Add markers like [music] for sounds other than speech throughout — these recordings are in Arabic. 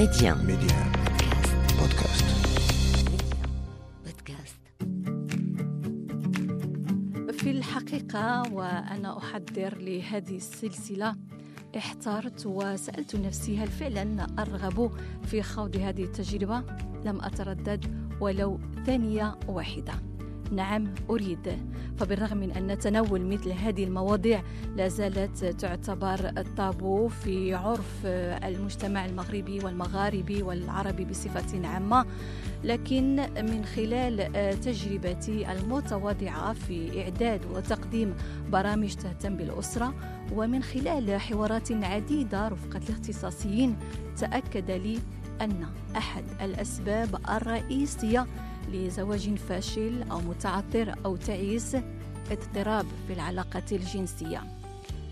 Média. Média. Podcast. Podcast. في الحقيقة وأنا أحضر لهذه السلسلة احترت وسألت نفسي هل فعلا أرغب في خوض هذه التجربة؟ لم أتردد ولو ثانية واحدة نعم أريد. فبالرغم من أن تناول مثل هذه المواضيع لا زالت تعتبر الطابو في عرف المجتمع المغربي والمغاربي والعربي بصفة عامة. لكن من خلال تجربتي المتواضعة في إعداد وتقديم برامج تهتم بالأسرة ومن خلال حوارات عديدة رفقة الاختصاصيين تأكد لي أن أحد الأسباب الرئيسية لزواج فاشل أو متعثر أو تعيس اضطراب في العلاقة الجنسية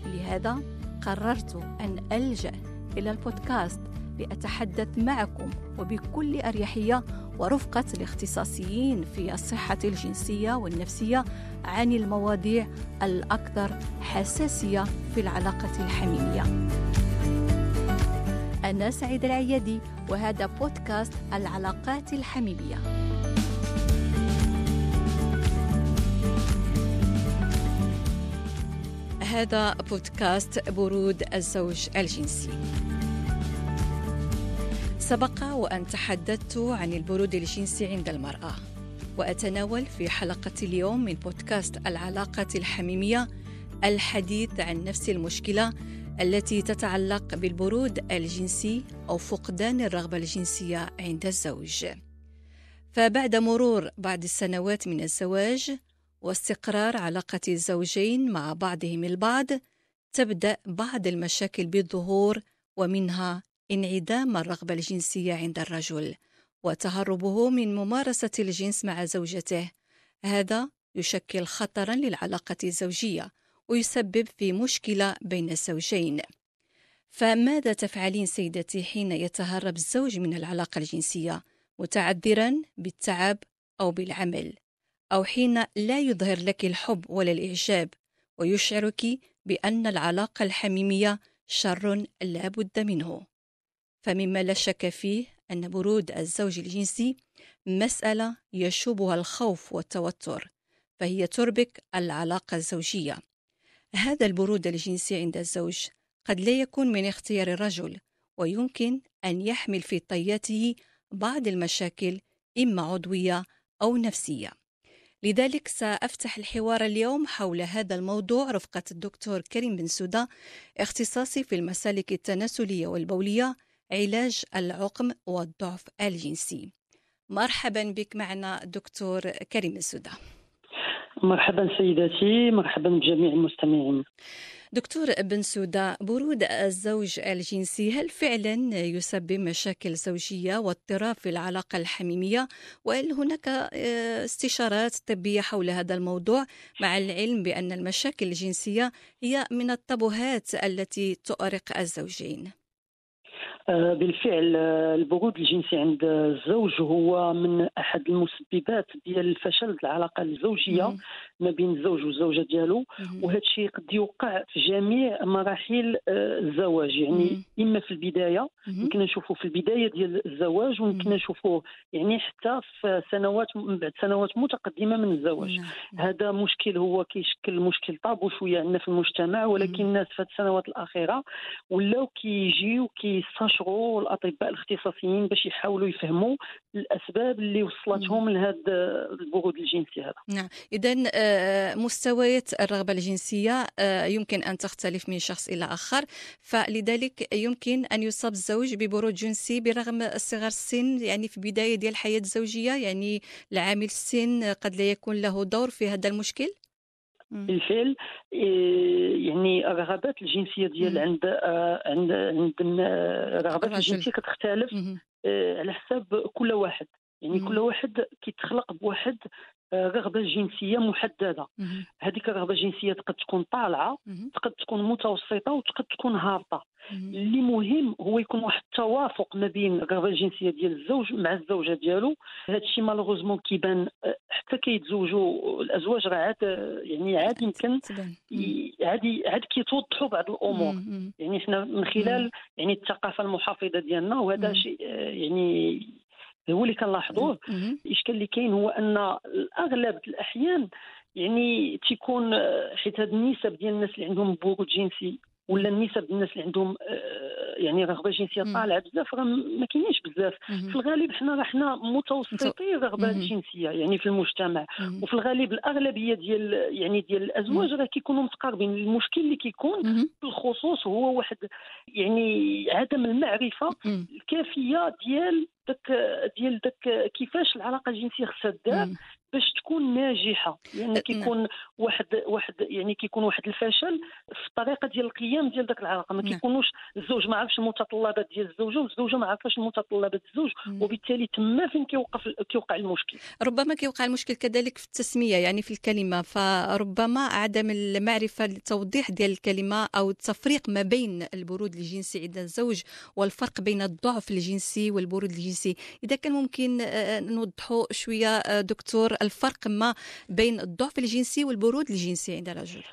لهذا قررت أن ألجأ إلى البودكاست لأتحدث معكم وبكل أريحية ورفقة الاختصاصيين في الصحة الجنسية والنفسية عن المواضيع الأكثر حساسية في العلاقة الحميمية. أنا سعيد العيادي وهذا بودكاست العلاقات الحميمية. هذا بودكاست برود الزوج الجنسي. سبق وأن تحدثت عن البرود الجنسي عند المرأة وأتناول في حلقة اليوم من بودكاست العلاقة الحميمية الحديث عن نفس المشكلة التي تتعلق بالبرود الجنسي أو فقدان الرغبة الجنسية عند الزوج فبعد مرور بعض السنوات من الزواج واستقرار علاقة الزوجين مع بعضهم البعض تبدأ بعض المشاكل بالظهور ومنها انعدام الرغبة الجنسية عند الرجل وتهربه من ممارسة الجنس مع زوجته. هذا يشكل خطرا للعلاقة الزوجية ويسبب في مشكلة بين الزوجين. فماذا تفعلين سيدتي حين يتهرب الزوج من العلاقة الجنسية؟ متعذرا بالتعب أو بالعمل؟ أو حين لا يظهر لك الحب ولا الإعجاب ويشعرك بأن العلاقة الحميمية شر لا بد منه. فمما لا شك فيه أن برود الزوج الجنسي مسألة يشوبها الخوف والتوتر فهي تربك العلاقة الزوجية. هذا البرود الجنسي عند الزوج قد لا يكون من اختيار الرجل ويمكن أن يحمل في طياته بعض المشاكل إما عضوية أو نفسية. لذلك سأفتح الحوار اليوم حول هذا الموضوع رفقة الدكتور كريم بن سودا اختصاصي في المسالك التناسلية والبولية علاج العقم والضعف الجنسي. مرحبا بك معنا دكتور كريم السودا مرحبا سيداتي مرحبا بجميع المستمعين. دكتور بن سودا برود الزوج الجنسي هل فعلا يسبب مشاكل زوجية واضطراب في العلاقة الحميمية؟ وهل هناك استشارات طبية حول هذا الموضوع؟ مع العلم بأن المشاكل الجنسية هي من الطبوهات التي تؤرق الزوجين. بالفعل البرود الجنسي عند الزوج هو من أحد المسببات ديال فشل العلاقة الزوجية. ما بين الزوج والزوجه ديالو وهذا الشيء قد يوقع في جميع مراحل الزواج. يعني إما في البداية يمكن نشوفوا في البداية ديال الزواج ويمكن نشوفوا يعني حتى في سنوات من بعد سنوات متقدمة من الزواج. هذا مشكل هو كيشكل مشكل طابو شوية عندنا في المجتمع ولكن الناس في السنوات الأخيرة ولاو كيجيو كيستشعروا يشغلوا الأطباء الاختصاصيين باش يحاولوا يفهموا الأسباب اللي وصلتهم لهذا البرود الجنسي هذا. نعم. اذا مستويات الرغبة الجنسية يمكن أن تختلف من شخص إلى آخر. فلذلك يمكن أن يصاب الزوج ببرود جنسي برغم صغر السن يعني في بداية ديال الحياة الزوجية يعني العامل السن قد لا يكون له دور في هذا المشكل؟ بالفعل يعني الرغبات الجنسية ديال عند عند عند الرغبات الجنسية كتختلف على حساب كل واحد. يعني كل واحد كيتخلق بواحد رغبه جنسية محددة. هذيك الرغبه الجنسيه تقد تكون طالعة. تقد تكون متوسطة وتقد تكون هابطة. اللي مهم هو يكون واحد التوافق ما بين الرغبه الجنسيه ديال الزوج مع الزوجة ديالو هذا الشيء مالوغوزمون كيبان آه، حتى كيتزوجوا الأزواج راه عاد آه، يعني عاد يمكن تبان ي- عاد كيتوضحوا بعض الأمور. يعني حنا من خلال يعني الثقافة المحافظة ديالنا وهذا. شيء آه، يعني هو اللي كنلاحظوه. الإشكال اللي كاين هو أن اغلب الأحيان يعني تيكون آه، حيت هاد النسب ديال الناس اللي عندهم برود جنسي ولا النسب ديال الناس اللي عندهم آه، يعني رغبة جنسية. طالعة بزاف راه ما كاينينش بزاف في. الغالب حنا راه حنا متوسطي الرغبه. الجنسيه يعني في المجتمع. وفي الغالب الأغلبية ديال يعني ديال الأزواج راه كيكونوا متقاربين المشكل اللي كيكون. بالخصوص هو واحد يعني عدم المعرفة. الكافية ديال داك ديال داك كيفاش العلاقة الجنسية خصها تدار مم. باش تكون ناجحة لأن نعم. كيكون واحد واحد يعني كيكون واحد الفشل في الطريقة ديال القيام ديال داك العلاقه ما نعم. كيكونوش الزوج ما عرفش المتطلبات ديال الزوجه والزوجة ما عرفاش المتطلبات الزوج مم. وبالتالي تما فين كيوقف كيوقع المشكل ربما كيوقع المشكل كذلك في التسمية يعني في الكلمة فربما عدم المعرفة لتوضيح ديال الكلمة أو التفريق ما بين البرود الجنسي عند الزوج والفرق بين الضعف الجنسي والبرود الجنسي إذا كان ممكن آه، نوضحوا شوية آه، دكتور الفرق ما بين الضعف الجنسي والبرود الجنسي عند الرجل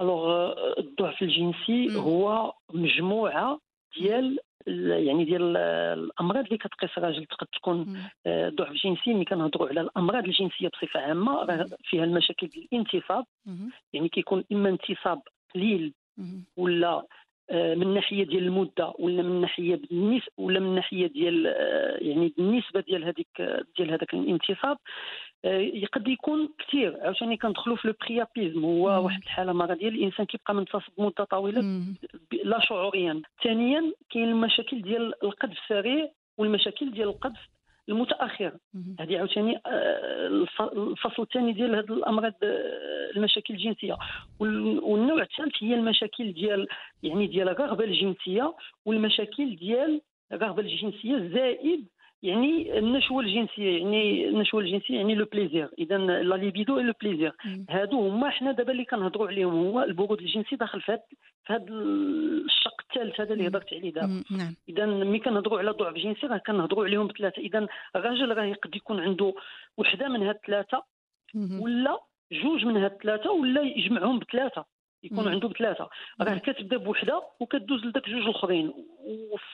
alors الضعف الجنسي. هو مجموعة ديال ال- يعني ديال الأمراض اللي كتقيس الراجل تقد تكون. آه، ضعف جنسي ملي كنهضروا على الأمراض الجنسية بصفة عامة راه فيها المشاكل ديال الانتصاب. يعني كيكون إما انتصاب قليل. ولا من ناحية ديال المدة ولا من ناحية بالنسبة ولا من ناحية ديال آه، يعني بالنسبة ديال هذيك ديال هذاك الانتصاب آه، يقد يكون كثير. عاوتاني كندخلوا في لو بريابيزم هو. واحد الحالة مرضيه ديال الإنسان كيبقى منتصب مده طويلة لا شعوريا. ثانيا كاين المشاكل ديال القذف السريع والمشاكل ديال القذف المتاخر مم. هذه عاوتاني آه، الف- الفصل الثاني ديال هذه الأمراض آه، المشاكل الجنسية وال- والنوع الثالث هي المشاكل ديال يعني ديال الرغبة الجنسية والمشاكل ديال الرغبة الجنسية زائد يعني النشوة الجنسية يعني النشوة الجنسية يعني le plaisir إذا la libido et le plaisir. هادو هما حنا دابا اللي كنهضروا عليهم هو البرود الجنسي داخل في هاد في الشق الثالث هذا اللي. هضرت عليه دابا. نعم إذا ملي كنهضروا على ضعف جنسي راه كنهضروا عليهم بثلاثة إذا الراجل راه يقد يكون عنده وحدة من هاد الثلاثه. ولا جوج من هاد الثلاثه ولا يجمعهم بثلاثة يكون. عنده بثلاثة راه. كتبدا بوحدة وكدوز لذاك جوج الأخرين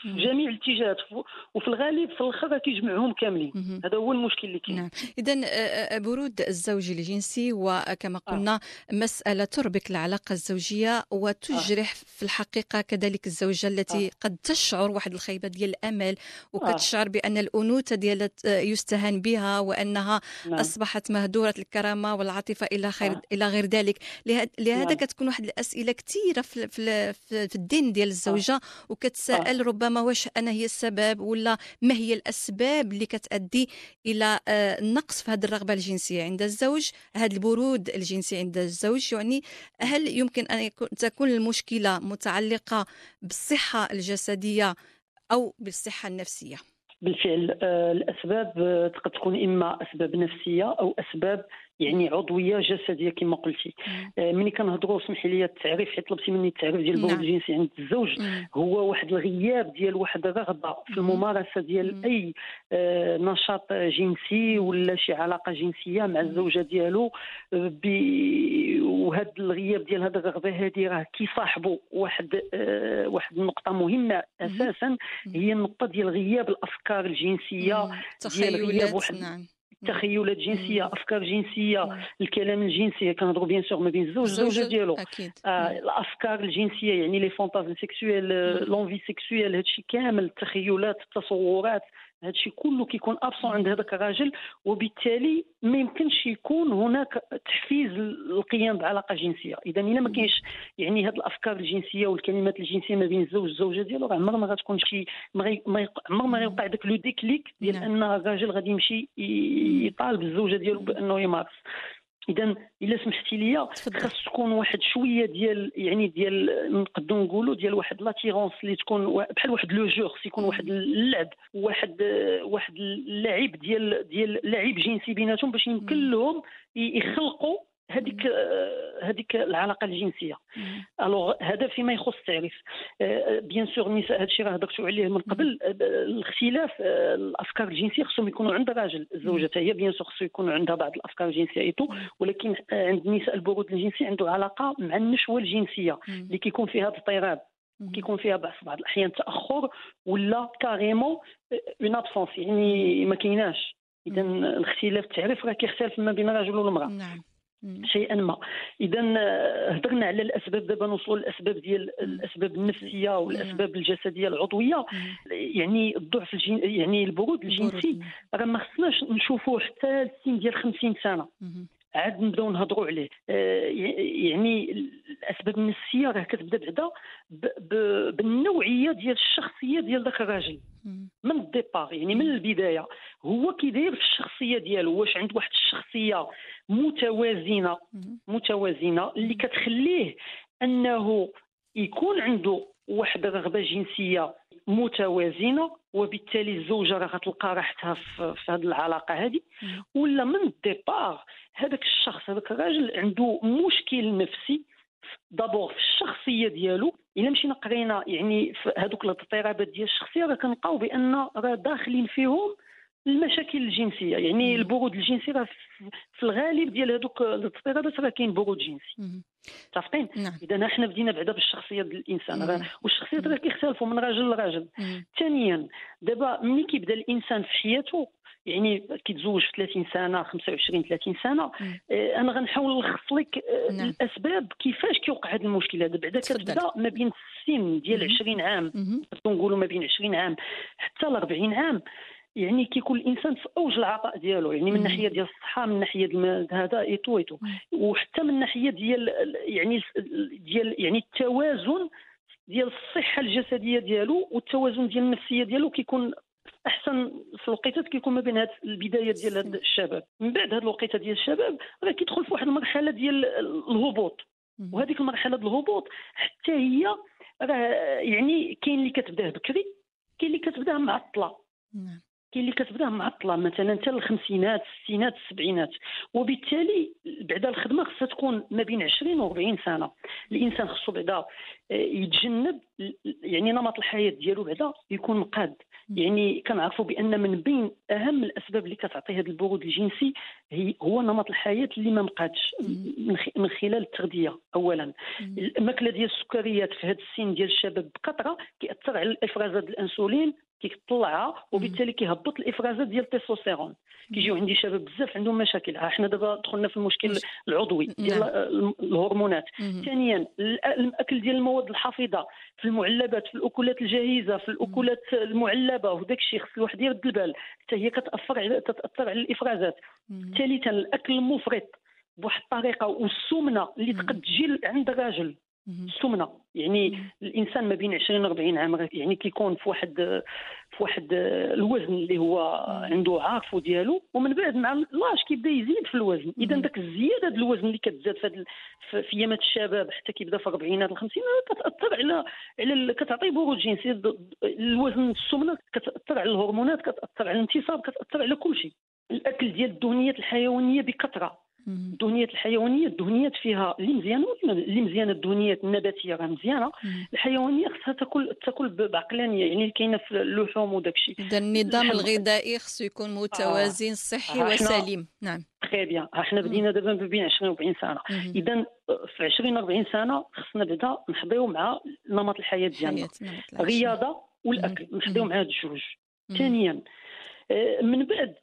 مم. جميع الاتجاهات وفي الغالب في الأخر كيجمعهم كاملين. هذا هو المشكل اللي كاين نعم اذا برود الزوج الجنسي وكما آه. قلنا مسألة تربك العلاقة الزوجية وتجرح في الحقيقة كذلك الزوجة التي قد تشعر واحد الخيبة ديال الأمل وكتشعر بأن الأنوثة ديالها يستهان بها وأنها نعم. أصبحت مهدورة الكرامة والعاطفة إلى خير آه. إلى غير ذلك لهذا نعم. كتكون واحد الأسئلة كثيرة في في في- في الدين ديال الزوجة وكتساءل ربما واش أنا هي السبب ولا ما هي الأسباب اللي كتؤدي إلى آه، النقص في هذه الرغبة الجنسية عند الزوج هذا البرود الجنسي عند الزوج. يعني هل يمكن أن تكون المشكلة متعلقة بالصحة الجسدية أو بالصحة النفسية؟ بالفعل آه، الأسباب تقد تكون إما أسباب نفسية أو أسباب يعني عضوية جسدية كما قلتي آه، ملي كنهضروا اسمحي لي التعريف حيت طلبتي مني التعريف ديال البرود نعم. الجنسي عند الزوج. هو واحد الغياب ديال واحد الرغبة في مم. الممارسة ديال. أي آه، نشاط جنسي ولا شي علاقة جنسية مع. الزوجة ديالو آه، وهذا الغياب ديال هذه الرغبة هذه راه كيصاحبوا واحد آه، واحد النقطة مهمة أساسا هي النقطة ديال غياب الأفكار الجنسية. ديال غياب واحد نعم التخيلات جنسية. أفكار جنسية. الكلام الجنسي كنهضروا bien sûr ما بين الزوج والزوجه ديالو آه،. الأفكار الجنسية يعني les fantasmes sexuels. l'envie sexuelle هادشي كامل التخيلات التصورات هادشي كله كيكون absent عند هذاك الراجل وبالتالي ما يمكنش يكون هناك تحفيز للقيام بعلاقة جنسية اذا إلا ما. كاينش يعني هاد الأفكار الجنسية والكلمات الجنسية ما بين الزوج والزوجة ديالو راه عمر ما غتكون شي عمر ما غيوقع داك le déclic ديال نعم. أن الراجل غادي يمشي يطالب الزوجة ديالو بأنه يمارس اذا إلا سمحتي لي خاص تكون واحد شوية ديال يعني ديال نقدروا نقولوا ديال واحد l'attirance اللي تكون بحال واحد le jeu خص يكون واحد اللعب واحد واحد اللعب ديال ديال لعب جنسي بيناتهم باش يمكن لهم يخلقوا هذيك هذيك العلاقة الجنسية. alors هذا فيما يخص التعريف. bien sûr النساء هذا الشيء راه هضرتوا عليه من قبل. الاختلاف الأفكار الجنسية خصهم يكونوا عند الراجل الزوجه هي bien sûr خصو يكون عندها بعض الأفكار الجنسية ايتو ولكن عند النساء البرود الجنسي عنده علاقة مع النشوة الجنسية. اللي كيكون فيها اضطراب. كيكون فيها بعض بعض الأحيان تأخر ولا carrément une absence يعني ما كايناش. اذا الاختلاف التعريف راه كيختلف ما بين الرجل والمرأة. نعم. شيئا ما. اذا آه، هضرنا على الأسباب دابا نوصلوا للأسباب ديال الأسباب النفسية والأسباب الجسدية العضوية. يعني الضعف الجن... يعني البرود الجنسي. راه ما خصناش نشوفوه حتى السن ديال 50 سنة. عاد نبداو نهضروا عليه. آه، يعني الأسباب النفسية راه كتبدا بعدا بالنوعية ديال الشخصية ديال ذاك الراجل. من الديبار يعني من البداية. هو كيداير في الشخصية ديالو. واش عنده واحد الشخصية متوازنة متوازنة اللي كتخليه أنه يكون عنده واحد الرغبة جنسية متوازنة وبالتالي الزوجه راه غتلقى راحتها في, في هذه العلاقة هذه ولا من ال départ هذاك الشخص هذاك الراجل عنده مشكل نفسي d'abord في الشخصية ديالو. إلا مشينا قرينا يعني في هذوك الاضطرابات ديال الشخصية راه كنلقاو بأن راه داخلين فيهم المشاكل الجنسية. يعني البرود الجنسي راه في الغالب ديال هذوك الاضطرابات راه كاين برود جنسي. متفقين نعم. إذا إحنا بدينا بعدا بالشخصية ديال الإنسان والشخصيات راه كيختلفوا من راجل لراجل. ثانيا دابا ملي كيبدا الإنسان في حياته يعني كيتزوج في 30 سنة 25 30 سنة آه أنا غنحاول نلخص لك آه نعم. الأسباب كيفاش كيوقع هذا المشكل هذا بعدا كتبدا ما بين السن ديال 20 عام نقولوا ما بين 20 عام حتى ل 40 عام. يعني كيكون الإنسان في أوج العطاء ديالو يعني من الناحيه ديال الصحة من ناحية هذا et tout et tout وحتى من الناحيه ديال يعني ديال يعني التوازن ديال الصحة الجسدية ديالو والتوازن ديال النفسية ديالو كيكون أحسن في الوقيتات كيكون ما بين هاد البداية ديال هاد الشباب. من بعد هاد الوقيتة ديال الشباب راه كيدخل في واحد المرحلة ديال الهبوط. وهذيك المرحلة ديال الهبوط حتى هي راه يعني كاين اللي كتبداه بكري كاين اللي كتبداه معطله. كاين اللي كتبدا معطلة مثلا حتى الخمسينات الستينات السبعينات وبالتالي بعدا الخدمة خصها تكون ما بين 20 و 40 سنة. الإنسان خصو بعدا آه، يتجنب يعني نمط الحياة ديالو بعدا يكون مقاد. يعني كنعرفوا بأن من بين أهم الأسباب اللي كتعطي هذا البرود الجنسي هي هو نمط الحياة اللي ما مقادش من خلال التغذية اولا. المأكلة ديال السكريات في هذا السن ديال الشباب بكثرة كيأثر على الإفرازات الأنسولين كيطلعها وبالتالي كيهبط الإفرازات ديال التستوستيرون كيجيو عندي شباب بزاف عندهم مشاكل. إحنا دابا دخلنا في المشكل العضوي ديال نعم. الهرمونات. ثانيا الأكل ديال المواد الحافظة في المعلبات في الأكلات الجاهزة في الأكلات المعلبة وداك الشيء خص الواحد يرد البال. حتى هي كتأثر على تتأثر على الإفرازات. ثالثا الأكل المفرط بواحد الطريقة والسمنة اللي تقد تجي عند الراجل. السمنه يعني الإنسان ما بين 20 و 40 عام يعني كيكون في واحد في واحد الوزن اللي هو عنده عارفو ديالو ومن بعد مع لاش كيبدا يزيد في الوزن. إذا داك الزيادة ديال الوزن اللي كتزاد في في ايامات الشباب حتى كيبدا في الاربعينات الخمسينات كتاثر على على كتعطي برود جنسي الوزن السمنة كتأثر على الهرمونات كتأثر على الانتصاب كتأثر على كل شيء. الأكل ديال الدهنيات الحيوانية بكثرة. الدهنيات الحيوانية الدهنيات فيها اللي مزيانه اللي مزيانه الدهنيات النباتية راه مزيانة. الحيوانية خصها تاكل تاكل بعقلانية يعني اللي كاينة في اللحوم وداك الشيء إذا النظام الغذائي خصو يكون متوازن آه. صحي آه. وسليم. نعم. تري بيان. إحنا بدينا دابا ما بين 20 و 40 سنه إذا في 20 و 40 سنة خصنا بعدا نحضيو مع نمط الحياة ديالنا. الرياضة والأكل. نحضيو مع هاد الجوج. ثانيا آه، من بعد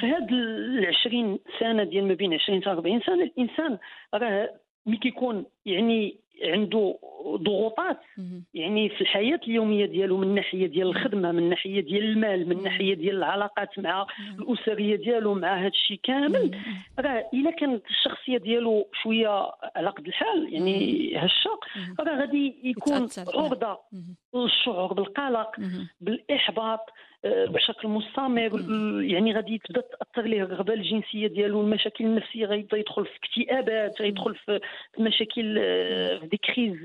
في هاد ال 20 سنة ديال ما بين 20 حتى 40 سنة الإنسان راه ملي كيكون يعني عنده ضغوطات يعني في الحياة اليومية ديالو من الناحيه ديال الخدمة من الناحيه ديال المال من الناحيه ديال العلاقات مع الأسرية ديالو مع هذا الشيء كامل راه إلا كانت الشخصية ديالو شوية على قد الحال يعني هشه راه غادي يكون عرضة الشعور بالقلق بالإحباط بشكل مستمر يعني غادي تبدا تاثر ليه الرغبه الجنسيه ديالو المشاكل النفسيه غيبدا يدخل في اكتئابات غيدخل في مشاكل في دي كريز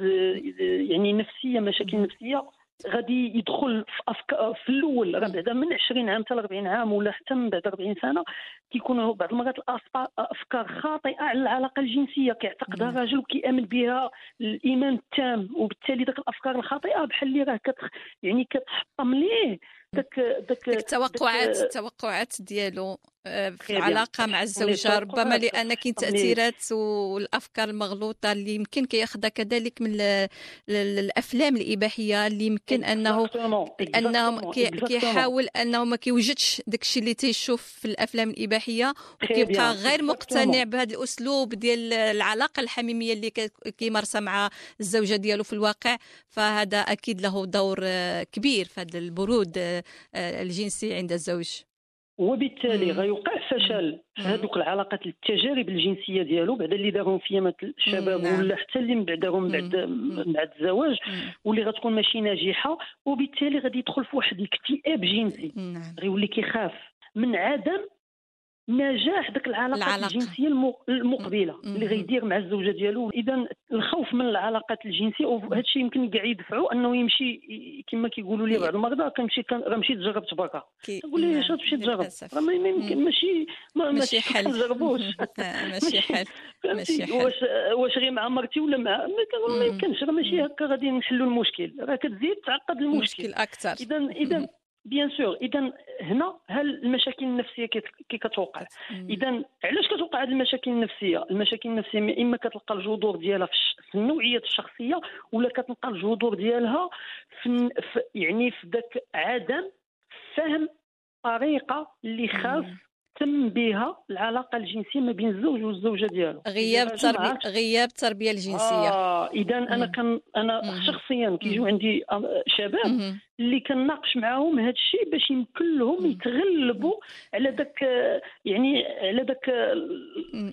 يعني نفسيه مشاكل نفسيه غادي يدخل في افكار في الأول راه بعدا من 20 عام حتى 40 عام ولا حتى من بعد 40 سنة كيكونوا بعض المرات أفكار خاطئة على العلاقة الجنسية كيعتقدها الراجل وكيأمن بها الإيمان التام وبالتالي ذاك الأفكار الخاطئة بحال اللي راه كت يعني كتحطم ليه. داك داك التوقعات التوقعات ديالو. في العلاقة مع الزوجة ربما لأن كاين تأثيرات والأفكار المغلوطة اللي يمكن كياخذها كذلك من الأفلام الإباحية اللي يمكن أنه انه كيحاول انه ما كيوجدش داك الشيء اللي تيشوف في الأفلام الإباحية وكيبقى غير مقتنع بهذا الأسلوب ديال العلاقة الحميمية اللي كيمارسها مع الزوجة ديالو في الواقع. فهذا أكيد له دور آه، كبير في هذا البرود آه، الجنسي عند الزوج. وبالتالي غيوقع فشل في هذوك العلاقات التجارب الجنسية ديالو بعد اللي دارهم في الشباب نعم. ولا حتى اللي من بعدهم بعد بعد الزواج واللي غتكون ماشي ناجحة وبالتالي غادي يدخل في واحد الاكتئاب جنسي. نعم. غيولي كيخاف من عدم نجاح ديك العلاقات العلاقة. الجنسية المقبلة اللي غيدير مع الزوجة ديالو. إذا الخوف من العلاقات الجنسية وهذا الشيء يمكن كاع يدفعوا أنه يمشي كما كيقولوا لي بعض المرضى كنمشي راه مشيت جربت بركه تقول لي اش تمشي تجرب؟ راه ما يمكن ماشي ما [laughs] [laughs] ماشي حل. نجربوش ماشي حل. ماشي حل. واش واش غير مع مرتي ولا مع ما يمكنش. راه ماشي هكا غادي نحلوا المشكل. راه كتزيد تعقد المشكل. أكثر. اذا اذا bien sûr اذا هنا هل المشاكل النفسية كي كتوقع؟ اذا علاش كتوقع هذه المشاكل النفسية؟ المشاكل النفسية إما كتلقى الجذور ديالها في النوعية الشخصية ولا كتلقى الجذور ديالها في يعني في ذاك عدم فهم طريقة اللي خاص تم بها العلاقة الجنسية ما بين الزوج والزوجة ديالو. غياب التربيه غياب التربية الجنسية. آه اذا أنا كان أنا شخصيا كيجيو عندي شباب اللي كنناقش معاهم هذا الشيء باش يمكن لهم يتغلبوا على ذاك يعني على ذاك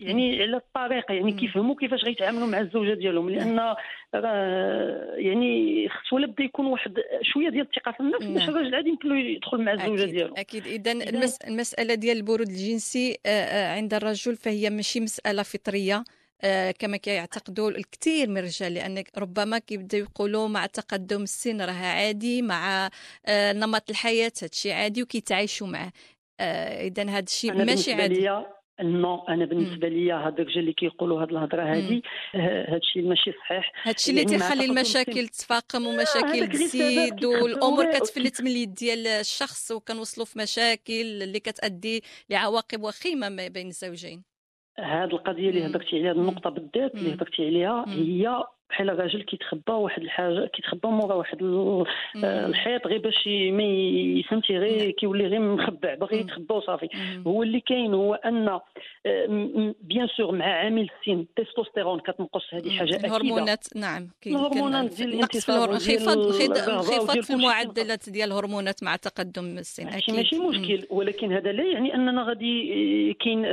يعني على الطريقة يعني كيفهموا كيفاش غيتعاملوا مع الزوجة ديالهم. لأن يعني خص ولا بدا يكون واحد شوية ديال الثقة في النفس باش نعم. الراجل عادي يمكن له يدخل مع الزوجة ديالو. أكيد. إذا المس... المسألة ديال البرود الجنسي آه، آه، عند الرجل فهي ماشي مسألة فطرية. كما كيعتقدوا الكثير من الرجال لأن ربما كيبداو يقولوا مع تقدم السن راه عادي مع نمط الحياة هادشي عادي وكيتعايشوا معه اذا هذا الشيء ماشي عادي. نو أنا بالنسبة لي هذاك الرجال اللي كيقولوا هذه الهضرة هذه هذا الشيء ماشي صحيح. هذا الشيء اللي تيخلي المشاكل تفاقم ومشاكل تزيد والأمور كتفلت من اليد ديال الشخص وكنوصلوا في مشاكل اللي كتأدي لعواقب وخيمة ما بين الزوجين. هذه القضية اللي هضرتي عليها النقطة بالذات اللي هضرتي عليها هي بحال الراجل كيتخبى واحد الحاجة كيتخبى مورا واحد الحيط غير باش ما فهمتي غير كيولي غير مخبع باغي يتخبى وصافي. هو اللي كاين هو أن bien sûr مع عامل السن التستوستيرون كتنقص هذه حاجة أكيدة. الهرمونات نعم الهرمونات ديال الانتصاب انخفاض في المعدلات ديال الهرمونات مع تقدم السن أكيد. ماشي مشكل ولكن هذا لا يعني أننا غادي كاين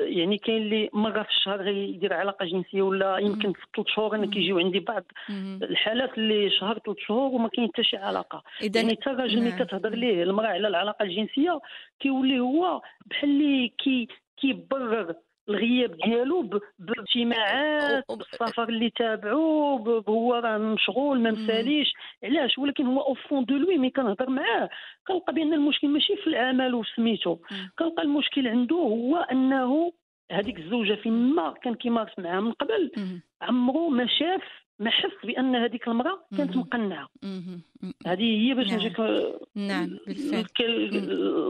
يعني كاين اللي مره في الشهر غيدير علاقة جنسية ولا يمكن في ثلاث شهور كيجيو عندي بعض الحالات اللي شهر ثلاث شهور وما كاين حتى شي علاقة. إذن يعني حتى الراجل ملي نعم. كتهضر ليه المرأة على العلاقة الجنسية كيولي هو بحال اللي كي كيبرر الغياب ديالو باجتماعات بالسفر اللي تابعو هو راه مشغول ما مساليش. علاش؟ ولكن هو au fond de lui ملي كنهضر معاه كنلقى بأن المشكل ماشي في العمل وسميتو كنلقى المشكل عنده هو أنه هذيك الزوجة فين ما كان كيمارس معها من قبل عمرو ما شاف ما حس بأن هذيك المرأة كانت مقنعة. هذه هي باش نجيك نعم بالفعل.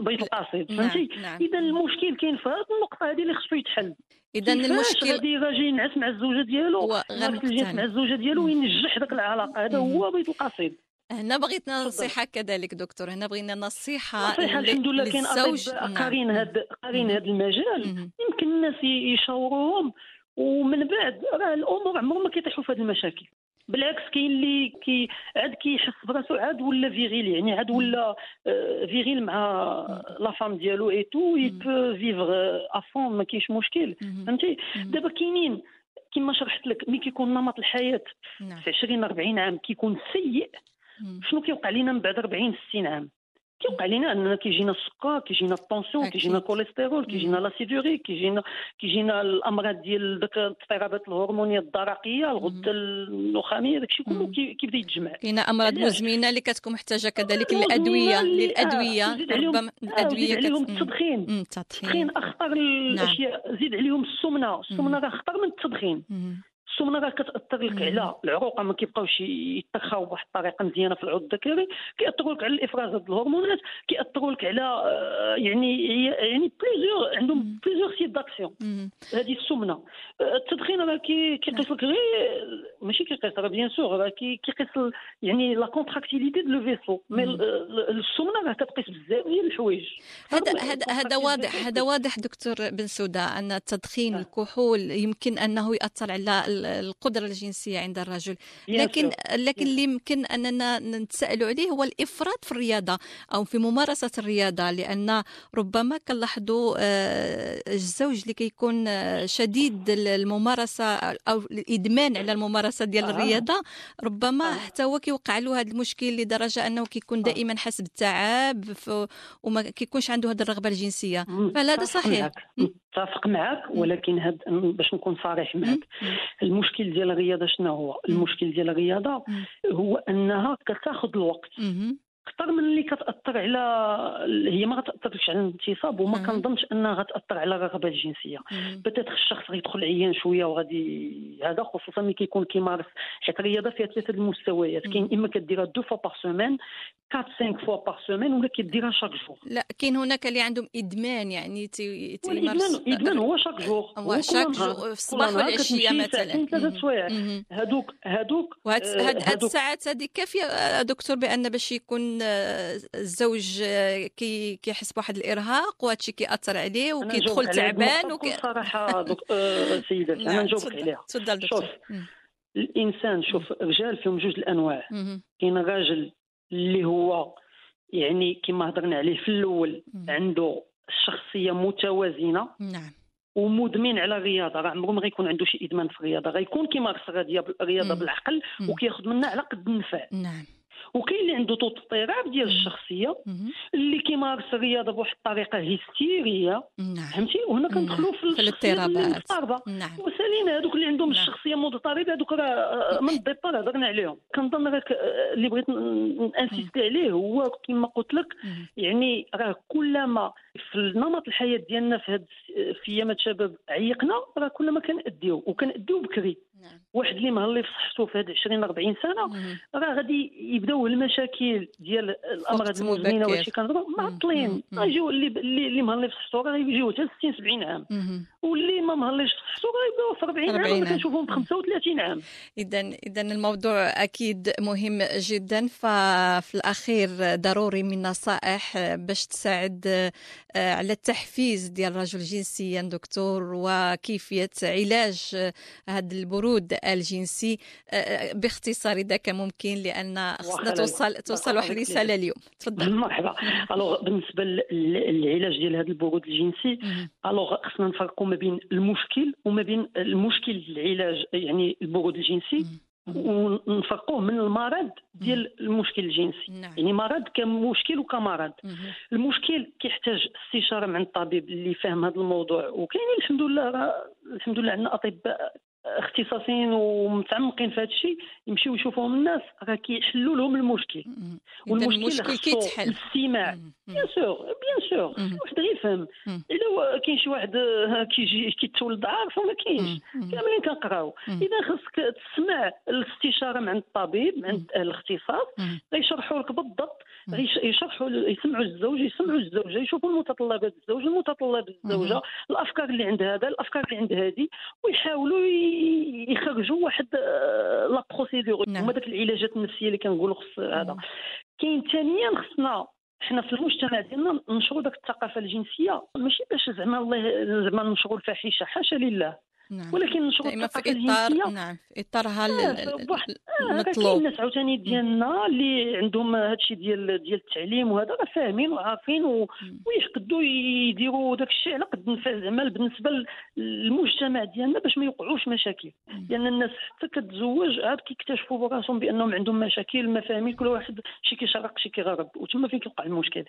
بيت القصيد فهمتي؟ نعم. إذا المشكل كاين في هذه النقطة هذه اللي خصو يتحل. إذا المشكل غادي راجل ينعس مع الزوجة ديالو؟ غير مع الزوجة ديالو وينجح ذاك العلاقة. هذا هو بيت القصيد. هنا بغيت نصيحة كذلك دكتور هنا بغينا نصيحة نصيحة الحمد لله كاين نعم. قارين هذا قارين هذا المجال. يمكن الناس يشاوروهم. ومن بعد راه الأمور عمرهم ما كيطيحوا في هذه المشاكل. بالعكس كاين اللي كي عاد كيحس براسو عاد ولا viril يعني عاد ولا آه، viril مع la femme ديالو et tout il peut vivre à fond ما كاينش مشكل. فهمتي؟ دابا كاينين. كما شرحت لك ملي كيكون نمط الحياة نعم. في 20 40 عام كيكون سيء. شنو كيوقع لنا من بعد 40 60 عام كيوقع لنا أننا كيجينا السكر كيجينا ال tension كيجينا الكوليسترول كيجينا l'acide urique كيجينا كيجينا الأمراض ديال داك الاضطرابات الهرمونية الدرقية الغدة النخامية داكشي كله كيبدا يتجمع. كاينة أمراض مزمنة اللي كتكون محتاجة كذلك للادويه للأدوية. ربما الأدوية زيد عليهم التدخين التدخين أخطر الاشياء زيد عليهم السمنة. السمنة راه أخطر من التدخين. السمنة راه كتأثر لك على العروق ما كيبقاوش يتخاو بواحد الطريقة مزيانة في العضو الذكري. كيأثروا لك على الإفراز هاد الهرمونات كيأثروا لك على آه، يعني يعني plusieurs عندهم plusieurs sites d'action هذه السمنة. آه، التدخين راه كيقيس لك غير ماشي كيقيس راه bien sûr راه كيقيس يعني la contractilité de le vaisseau mais السمنة راه كتقيس بزاف ديال الحوايج. هذا هذا هذا واضح هذا واضح دكتور بن سودا أن التدخين آه. الكحول يمكن أنه يأثر على القدرة الجنسية عند الرجل. لكن لكن اللي يمكن أننا نتساءلوا عليه هو الإفراط في الرياضة أو في ممارسة الرياضة لأن ربما كنلاحظوا آه، الزوج اللي كيكون آه، شديد الممارسة أو الإدمان على الممارسة ديال آه. الرياضة ربما حتى هو كيوقع له هذا المشكل لدرجة أنه كيكون دائما حاس بالتعب وما كيكونش عنده هذه الرغبة الجنسية. فهل هذا صحيح؟ اتفق معك. ولكن هاد باش نكون صريح معك. المشكل ديال الرياضة شنو هو؟ المشكل ديال الرياضة هو أنها كتاخذ الوقت. أكثر من اللي كتأثر على هي ما غتأثرش على الانتصاب وما كنظنش أنها غتأثر على الرغبة الجنسية. peut-être الشخص غيدخل عيان شوية وغادي هذا خصوصا ملي كيكون كيمارس حيت الرياضه فيها ثلاثة المستويات. كاين إما كديرها deux fois par semaine 4 5 fois par semaine ولا كديرها chaque jour لا كاين هناك اللي عندهم إدمان يعني تيمارس ادمان إدمان هو شاك جور هو شاك جور في الصباح والعشية مثلا. ثلاث سوايع. هادوك هادوك وهاد هاد الساعات هذه كافية دكتور بأن باش يكون الزوج كي كيحس بواحد الإرهاق وهذا الشيء كيأثر عليه وكيدخل تعبان وكي صراحة [laughs] آه، سيداتي أنا نعم، نجاوبك عليها. تفضل شوف الإنسان شوف الرجال فيهم جوج الأنواع. كاين راجل اللي هو يعني كما هضرنا عليه في الأول عنده شخصية متوازنة نعم. ومدمن على الرياضة. راه عمره ما غيكون عنده شي إدمان في الرياضة. غيكون كيمارس الرياضة بالعقل وكياخذ منها على قد النفع. نعم. وكاين اللي عنده اضطراب ديال الشخصية اللي كيمارس الرياضة بواحد الطريقة هستيرية نعم. فهمتي؟ وهنا نعم. كندخلوا في الاضطرابات. نعم. وسالينا هذوك اللي عندهم نعم. الشخصية مضطربة هذوك راه من الديبار هضرنا عليهم. كنظن راك اللي بغيت انسيستي عليه هو كما قلت لك يعني راه كلما في نمط الحياة ديالنا في هاد في أيامات الشباب عيقنا راه كلما كنأديو وكنأديو بكري. نعم. واحد اللي مهلي في صحته في هاد 20 40 سنة راه غادي يبداو المشاكل ديال الأمراض المزمنة وهادشي كنهضروا معطلين غيجيو اللي اللي مهلي في صحته راه يجيو حتى 60 70 عام. واللي ما مهليش في صحته غيبداو في 40 عام كنشوفهم في 35 عام. اذا اذا الموضوع أكيد مهم جدا. ففي الأخير ضروري من نصائح باش تساعد آه، على التحفيز ديال الرجل جنسيا دكتور وكيفية علاج هذا البرود. الجنسي آه، آه، باختصار اذا كان ممكن لأن خصنا توصل توصل واحد الرساله اليوم. تفضل. [laughs] مرحبا. alors بالنسبة للعلاج ديال هذا البرود الجنسي alors خصنا نفرقوا ما بين المشكل وما بين المشكل العلاج يعني البرود الجنسي ونفرقوه من المرض ديال المشكل الجنسي. نعم. يعني مرض كمشكل وكمرض. المشكل كيحتاج استشارة مع الطبيب اللي فاهم هذا الموضوع. وكاينين الحمد لله الحمد لله عندنا أطباء اختصاصيين ومتعمقين في هذا الشيء يمشيو يشوفوهم الناس راه كيحلوا لهم المشكل. والمشكل كيتحل. الاستماع. bien sûr bien sûr واحد غير يفهم. إلا كاين شي واحد آه، كيجي كيتولد عارف وما كاينش. كاملين كنقراو. إذا خصك تسمع الاستشارة مع الطبيب مع الاختصاص غيشرحوا لك بالضبط يشرحوا يسمعوا الزوج يسمعوا الزوجة يشوفوا المتطلبات الزوج المتطلبات الزوجة الأفكار اللي عند هذا الأفكار اللي عند هذه ويحاولوا يخرجوا واحد آه، لا بروسيدور نعم. هما داك العلاجات النفسية اللي كنقولوا خص هذا. كاين ثانيا خصنا حنا في المجتمع ديالنا ننشروا داك الثقافة الجنسية. ماشي باش زعما الله زعما ننشروا الفاحشه حاشا لله. نعم. ولكن نشرط الثقافة الجنسيه نعم في اطارها آه المطلوب. كاين ناس عاوتاني ديالنا اللي عندهم هادشي ديال ديال التعليم وهذا راه فاهمين وعارفين و... ويقدوا يديروا داك الشيء. على قد زعما بالنسبة للمجتمع ديالنا باش ما يوقعوش مشاكل. لأن يعني الناس حتى كتزوج عاد كيكتشفوا براسهم بأنهم عندهم مشاكل ما فاهمين كل واحد شي كيشرق شي كيغرب وتما فين كيوقع المشكل؟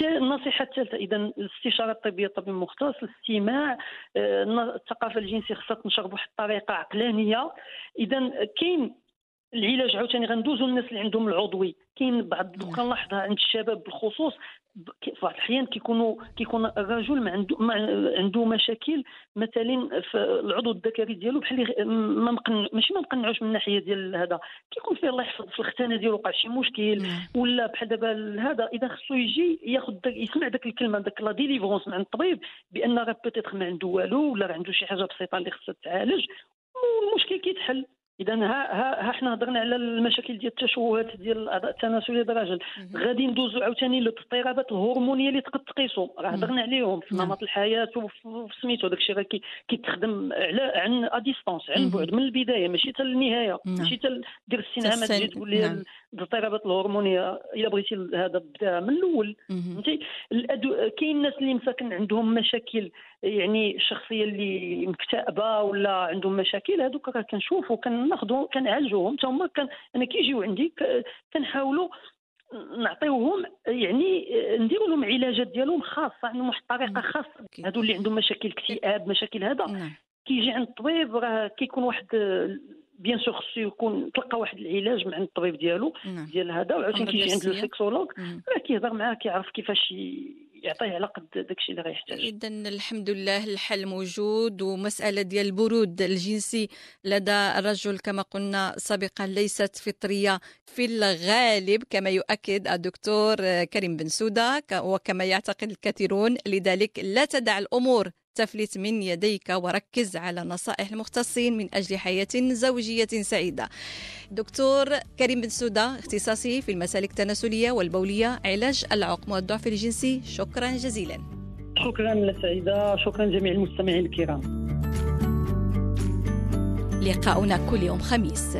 النصيحة الثالثة إذا الاستشارة الطبية الطبيب المختص الاستماع آه، الثقافة الجنسية خصها تنشر بواحد الطريقة عقلانية. إذا كاين العلاج عاوتاني غندوزو الناس اللي عندهم العضوي. كاين بعض كنلاحظها عند الشباب بالخصوص في الأحيان كيكونوا كيكون الرجل ما عنده ما عنده مشاكل مثلا في العضو الذكري ديالو بحال ما مقن ماشي ما مقنعوش من الناحيه ديال هذا. كيكون فيه الله يحفظ في الختانة ديالو وقع شي مشكل ولا بحال دابا هذا إذا خصو يجي ياخذ يسمع داك الكلمة داك la délivrance من الطبيب بأن راه peut-être ما عنده والو ولا راه عنده شي حاجة بسيطة اللي خصها تعالج والمشكل كيتحل. اذا ها ها, ها حنا هضرنا على المشاكل ديال التشوهات ديال الأعضاء التناسلية ديال الراجل غادي ندوزو عاوتاني للاضطرابات الهرمونية اللي تقد تقيسو راه هضرنا عليهم في نمط الحياة وفي سميتو داكشي راه كيتخدم على عن à distance عن بعد من البداية ماشي حتى النهاية ماشي حتى دير السنعه تجي تقول لي الاضطرابات الهرمونية إلا بغيتي هذا بدا من الأول. فهمتي؟ كاين ناس اللي مساكن عندهم مشاكل يعني الشخصية اللي مكتئبة ولا عندهم مشاكل هذوك راه كنشوفوا كناخذوا كنعالجوهم. حتى هما كان أنا كيجيو عندي كنحاولوا نعطيوهم يعني نديروا لهم علاجات ديالهم خاصة عندهم واحد الطريقة خاصة. هادو اللي عندهم مشاكل اكتئاب مشاكل هذا. نعم. كيجي عند الطبيب راه كيكون واحد bien sûr خصو يكون تلقى واحد العلاج مع الطبيب ديالو نعم. ديال هذا وعاوتاني كيجي عند ال sexologue راه كيهضر معاه كيعرف كيفاش يعطيه على قد داكشي اللي غيحتاج. إذا الحمد لله الحل موجود ومسألة ديال البرود الجنسي لدى الرجل كما قلنا سابقا ليست فطرية في الغالب كما يؤكد الدكتور كريم بن سودا وكما يعتقد الكثيرون لذلك لا تدع الأمور تفلت من يديك وركز على نصائح المختصين من أجل حياة زوجية سعيدة. دكتور كريم بن سودا اختصاصي في المسالك التناسلية والبولية علاج العقم والضعف الجنسي. شكرا جزيلا. شكرا لسعيدة. شكرا جميع المستمعين الكرام. لقاؤنا كل يوم خميس.